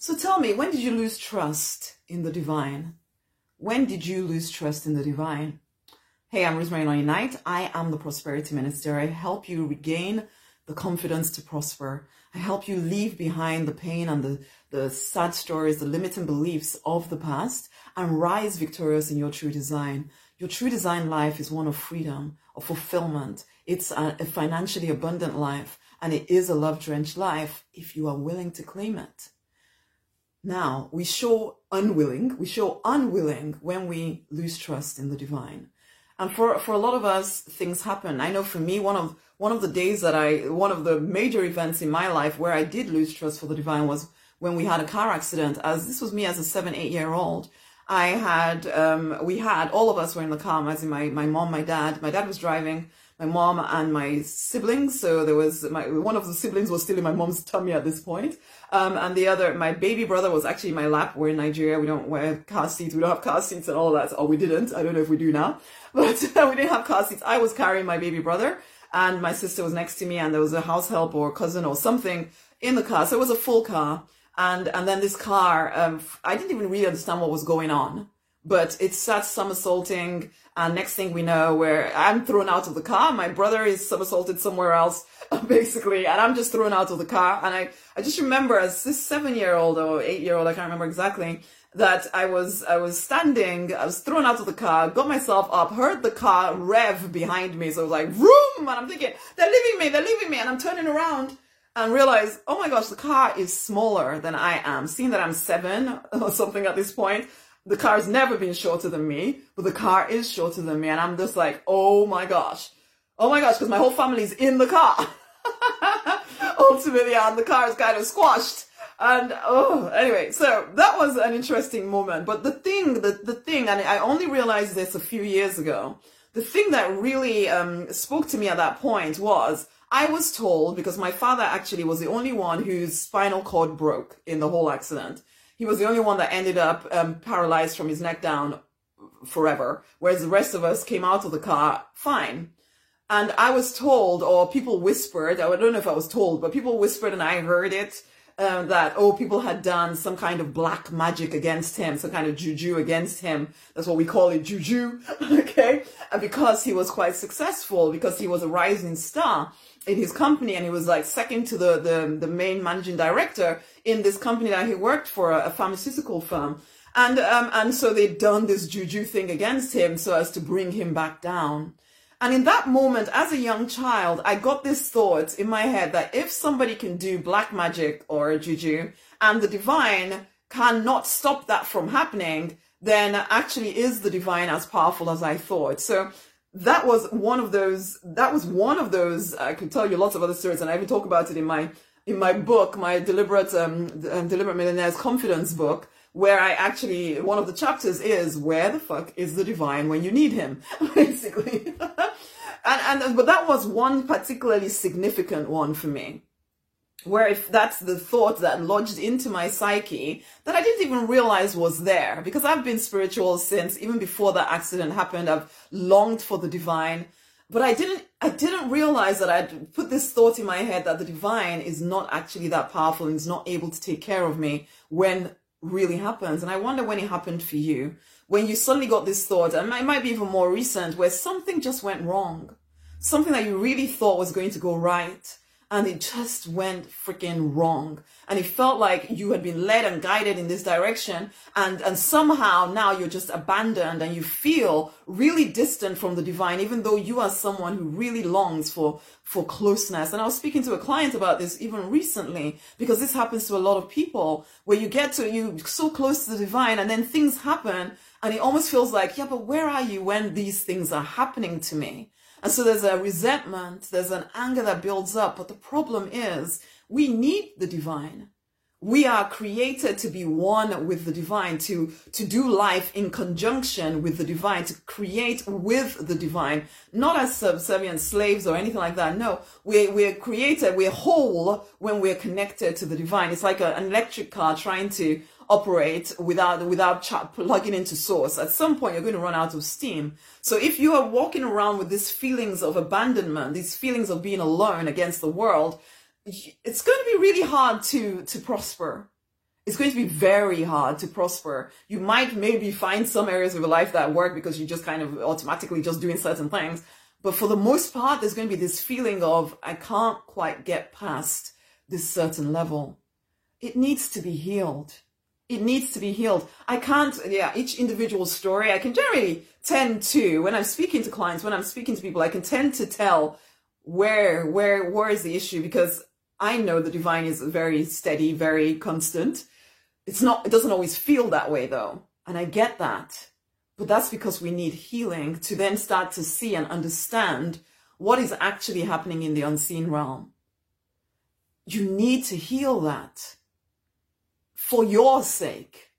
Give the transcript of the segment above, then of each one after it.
So tell me, when did you lose trust in the divine? When did you lose trust in the divine? Hey, I'm Rosemary Knight. I am the Prosperity Minister. I help you regain the confidence to prosper. I help you leave behind the pain and the, the sad stories, the limiting beliefs of the past, and rise victorious in your true design. Your true design life is one of freedom, of fulfillment. It's a, a financially abundant life, and it is a love drenched life if you are willing to claim it. Now, we show unwilling, we show unwilling when we lose trust in the divine. And for, for a lot of us, things happen. I know for me, one of, one of the days that I, one of the major events in my life where I did lose trust for the divine was when we had a car accident, as this was me as a seven, eight year old. I had, um, we had, all of us were in the car, as in my, my mom, my dad. My dad was driving, my mom and my siblings. So there was my, one of the siblings was still in my mom's tummy at this point. Um, and the other, my baby brother was actually in my lap. We're in Nigeria. We don't wear car seats. We don't have car seats and all that. Or we didn't. I don't know if we do now, but we didn't have car seats. I was carrying my baby brother and my sister was next to me and there was a house help or cousin or something in the car. So it was a full car. And, and then this car, um, I didn't even really understand what was going on, but it starts somersaulting. And next thing we know, where I'm thrown out of the car, my brother is somersaulted somewhere else, basically, and I'm just thrown out of the car. And I, I just remember as this seven year old or eight year old, I can't remember exactly, that I was, I was standing, I was thrown out of the car, got myself up, heard the car rev behind me. So I was like, vroom! And I'm thinking, they're leaving me, they're leaving me. And I'm turning around and realize, oh my gosh, the car is smaller than I am. Seeing that I'm seven or something at this point, the car's never been shorter than me, but the car is shorter than me. And I'm just like, oh my gosh. Oh my gosh, because my whole family's in the car. Ultimately, and the car is kind of squashed. And oh, anyway, so that was an interesting moment. But the thing, the, the thing, and I only realized this a few years ago, the thing that really um, spoke to me at that point was I was told because my father actually was the only one whose spinal cord broke in the whole accident. He was the only one that ended up um, paralyzed from his neck down forever, whereas the rest of us came out of the car fine. And I was told, or people whispered, I don't know if I was told, but people whispered and I heard it, um, that, oh, people had done some kind of black magic against him, some kind of juju against him. That's what we call it, juju. okay. And because he was quite successful, because he was a rising star, in his company and he was like second to the, the, the main managing director in this company that he worked for, a, pharmaceutical firm. And, um, and so they'd done this juju thing against him so as to bring him back down. And in that moment, as a young child, I got this thought in my head that if somebody can do black magic or a juju and the divine cannot stop that from happening, then actually is the divine as powerful as I thought. So that was one of those that was one of those i could tell you lots of other stories and i even talk about it in my in my book my deliberate um, um deliberate millionaire's confidence book where i actually one of the chapters is where the fuck is the divine when you need him basically and and but that was one particularly significant one for me where if that's the thought that lodged into my psyche that I didn't even realize was there because I've been spiritual since even before that accident happened. I've longed for the divine, but I didn't, I didn't realize that I'd put this thought in my head that the divine is not actually that powerful and is not able to take care of me when really happens. And I wonder when it happened for you, when you suddenly got this thought, and it might be even more recent, where something just went wrong, something that you really thought was going to go right and it just went freaking wrong. And it felt like you had been led and guided in this direction and, and somehow now you're just abandoned and you feel really distant from the divine, even though you are someone who really longs for, for closeness. And I was speaking to a client about this even recently because this happens to a lot of people where you get to, you so close to the divine and then things happen and it almost feels like, yeah, but where are you when these things are happening to me? And so there's a resentment, there's an anger that builds up. But the problem is we need the divine. We are created to be one with the divine, to, to do life in conjunction with the divine, to create with the divine, not as subservient slaves or anything like that. No, we're, we're created, we're whole when we're connected to the divine. It's like a, an electric car trying to operate without without plugging into source. At some point, you're going to run out of steam. So if you are walking around with these feelings of abandonment, these feelings of being alone against the world, it's going to be really hard to to prosper. It's going to be very hard to prosper. You might maybe find some areas of your life that work because you're just kind of automatically just doing certain things. But for the most part, there's going to be this feeling of, I can't quite get past this certain level. It needs to be healed. It needs to be healed. I can't, yeah, each individual story, I can generally tend to, when I'm speaking to clients, when I'm speaking to people, I can tend to tell where, where, where is the issue because I know the divine is very steady, very constant. It's not, it doesn't always feel that way though. And I get that. But that's because we need healing to then start to see and understand what is actually happening in the unseen realm. You need to heal that for your sake.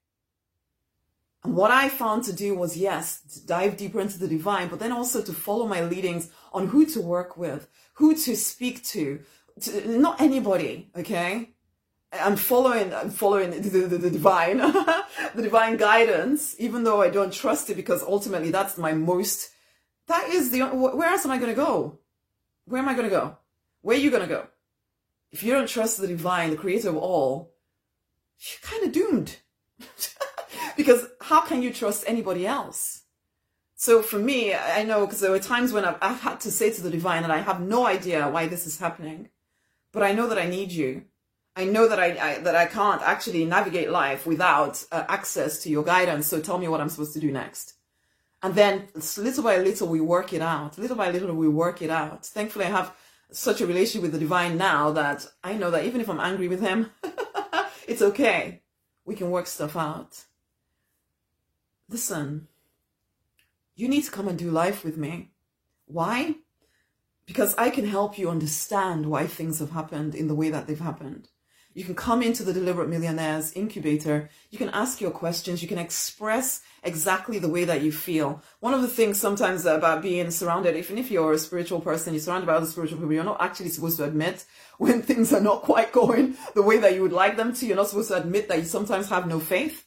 And what I found to do was, yes, to dive deeper into the divine, but then also to follow my leadings on who to work with, who to speak to, to not anybody, okay? I'm following, I'm following the, the, the divine, the divine guidance, even though I don't trust it because ultimately that's my most, that is the, where else am I going to go? Where am I going to go? Where are you going to go? If you don't trust the divine, the creator of all, you're kind of doomed. because how can you trust anybody else? So for me, I know because there were times when I've, I've had to say to the divine that I have no idea why this is happening, but I know that I need you I know that I, I, that I can't actually navigate life without uh, access to your guidance. So tell me what I'm supposed to do next. And then little by little we work it out. Little by little we work it out. Thankfully, I have such a relationship with the divine now that I know that even if I'm angry with him, it's okay. We can work stuff out. Listen, you need to come and do life with me. Why? Because I can help you understand why things have happened in the way that they've happened. You can come into the Deliberate Millionaires incubator. You can ask your questions. You can express exactly the way that you feel. One of the things sometimes about being surrounded, even if you're a spiritual person, you're surrounded by other spiritual people, you're not actually supposed to admit when things are not quite going the way that you would like them to. You're not supposed to admit that you sometimes have no faith.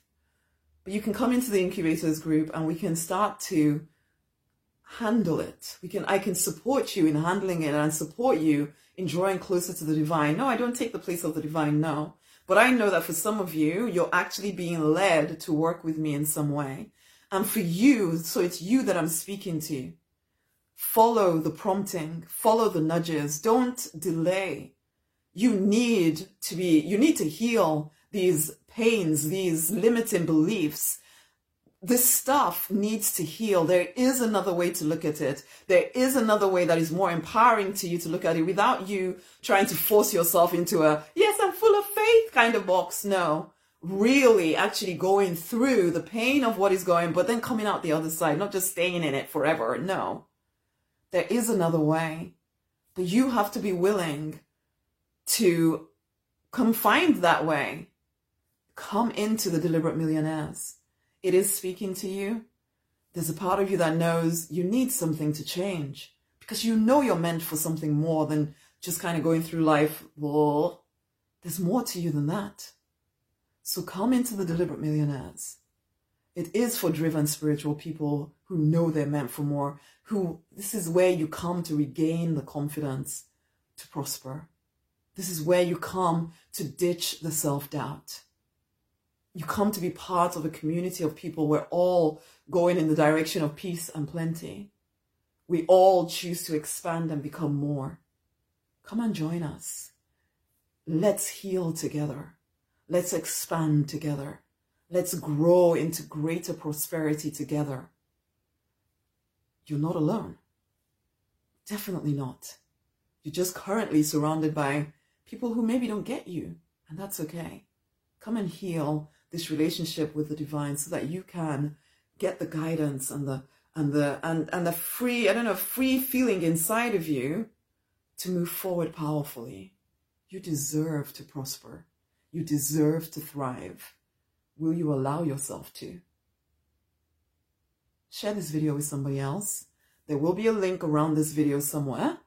But you can come into the incubators group and we can start to handle it. We can I can support you in handling it and support you in drawing closer to the divine. No, I don't take the place of the divine, no. But I know that for some of you, you're actually being led to work with me in some way. And for you, so it's you that I'm speaking to. Follow the prompting, follow the nudges, don't delay. You need to be, you need to heal these pains, these limiting beliefs this stuff needs to heal. There is another way to look at it. There is another way that is more empowering to you to look at it without you trying to force yourself into a, yes, I'm full of faith kind of box. No, really actually going through the pain of what is going, but then coming out the other side, not just staying in it forever. No, there is another way, but you have to be willing to come find that way. Come into the deliberate millionaires it is speaking to you, there's a part of you that knows you need something to change because you know you're meant for something more than just kind of going through life. Well, there's more to you than that. So come into the deliberate millionaires. It is for driven spiritual people who know they're meant for more, who this is where you come to regain the confidence to prosper. This is where you come to ditch the self doubt you come to be part of a community of people. We're all going in the direction of peace and plenty. We all choose to expand and become more. Come and join us. Let's heal together. Let's expand together. Let's grow into greater prosperity together. You're not alone. Definitely not. You're just currently surrounded by people who maybe don't get you, and that's okay. Come and heal this relationship with the divine so that you can get the guidance and the and the and and the free i don't know free feeling inside of you to move forward powerfully. You deserve to prosper. You deserve to thrive. Will you allow yourself to? Share this video with somebody else. There will be a link around this video somewhere.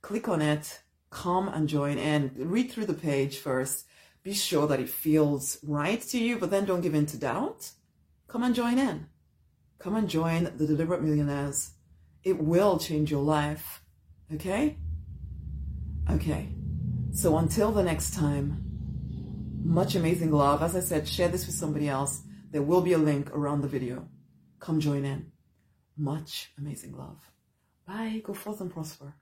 Click on it. Come and join in. Read through the page first be sure that it feels right to you, but then don't give in to doubt. Come and join in. Come and join the Deliberate Millionaires. It will change your life. Okay? Okay. So until the next time, Much amazing love. As I said, share this with somebody else. There will be a link around the video. Come join in. Much amazing love. Bye. Go forth and prosper.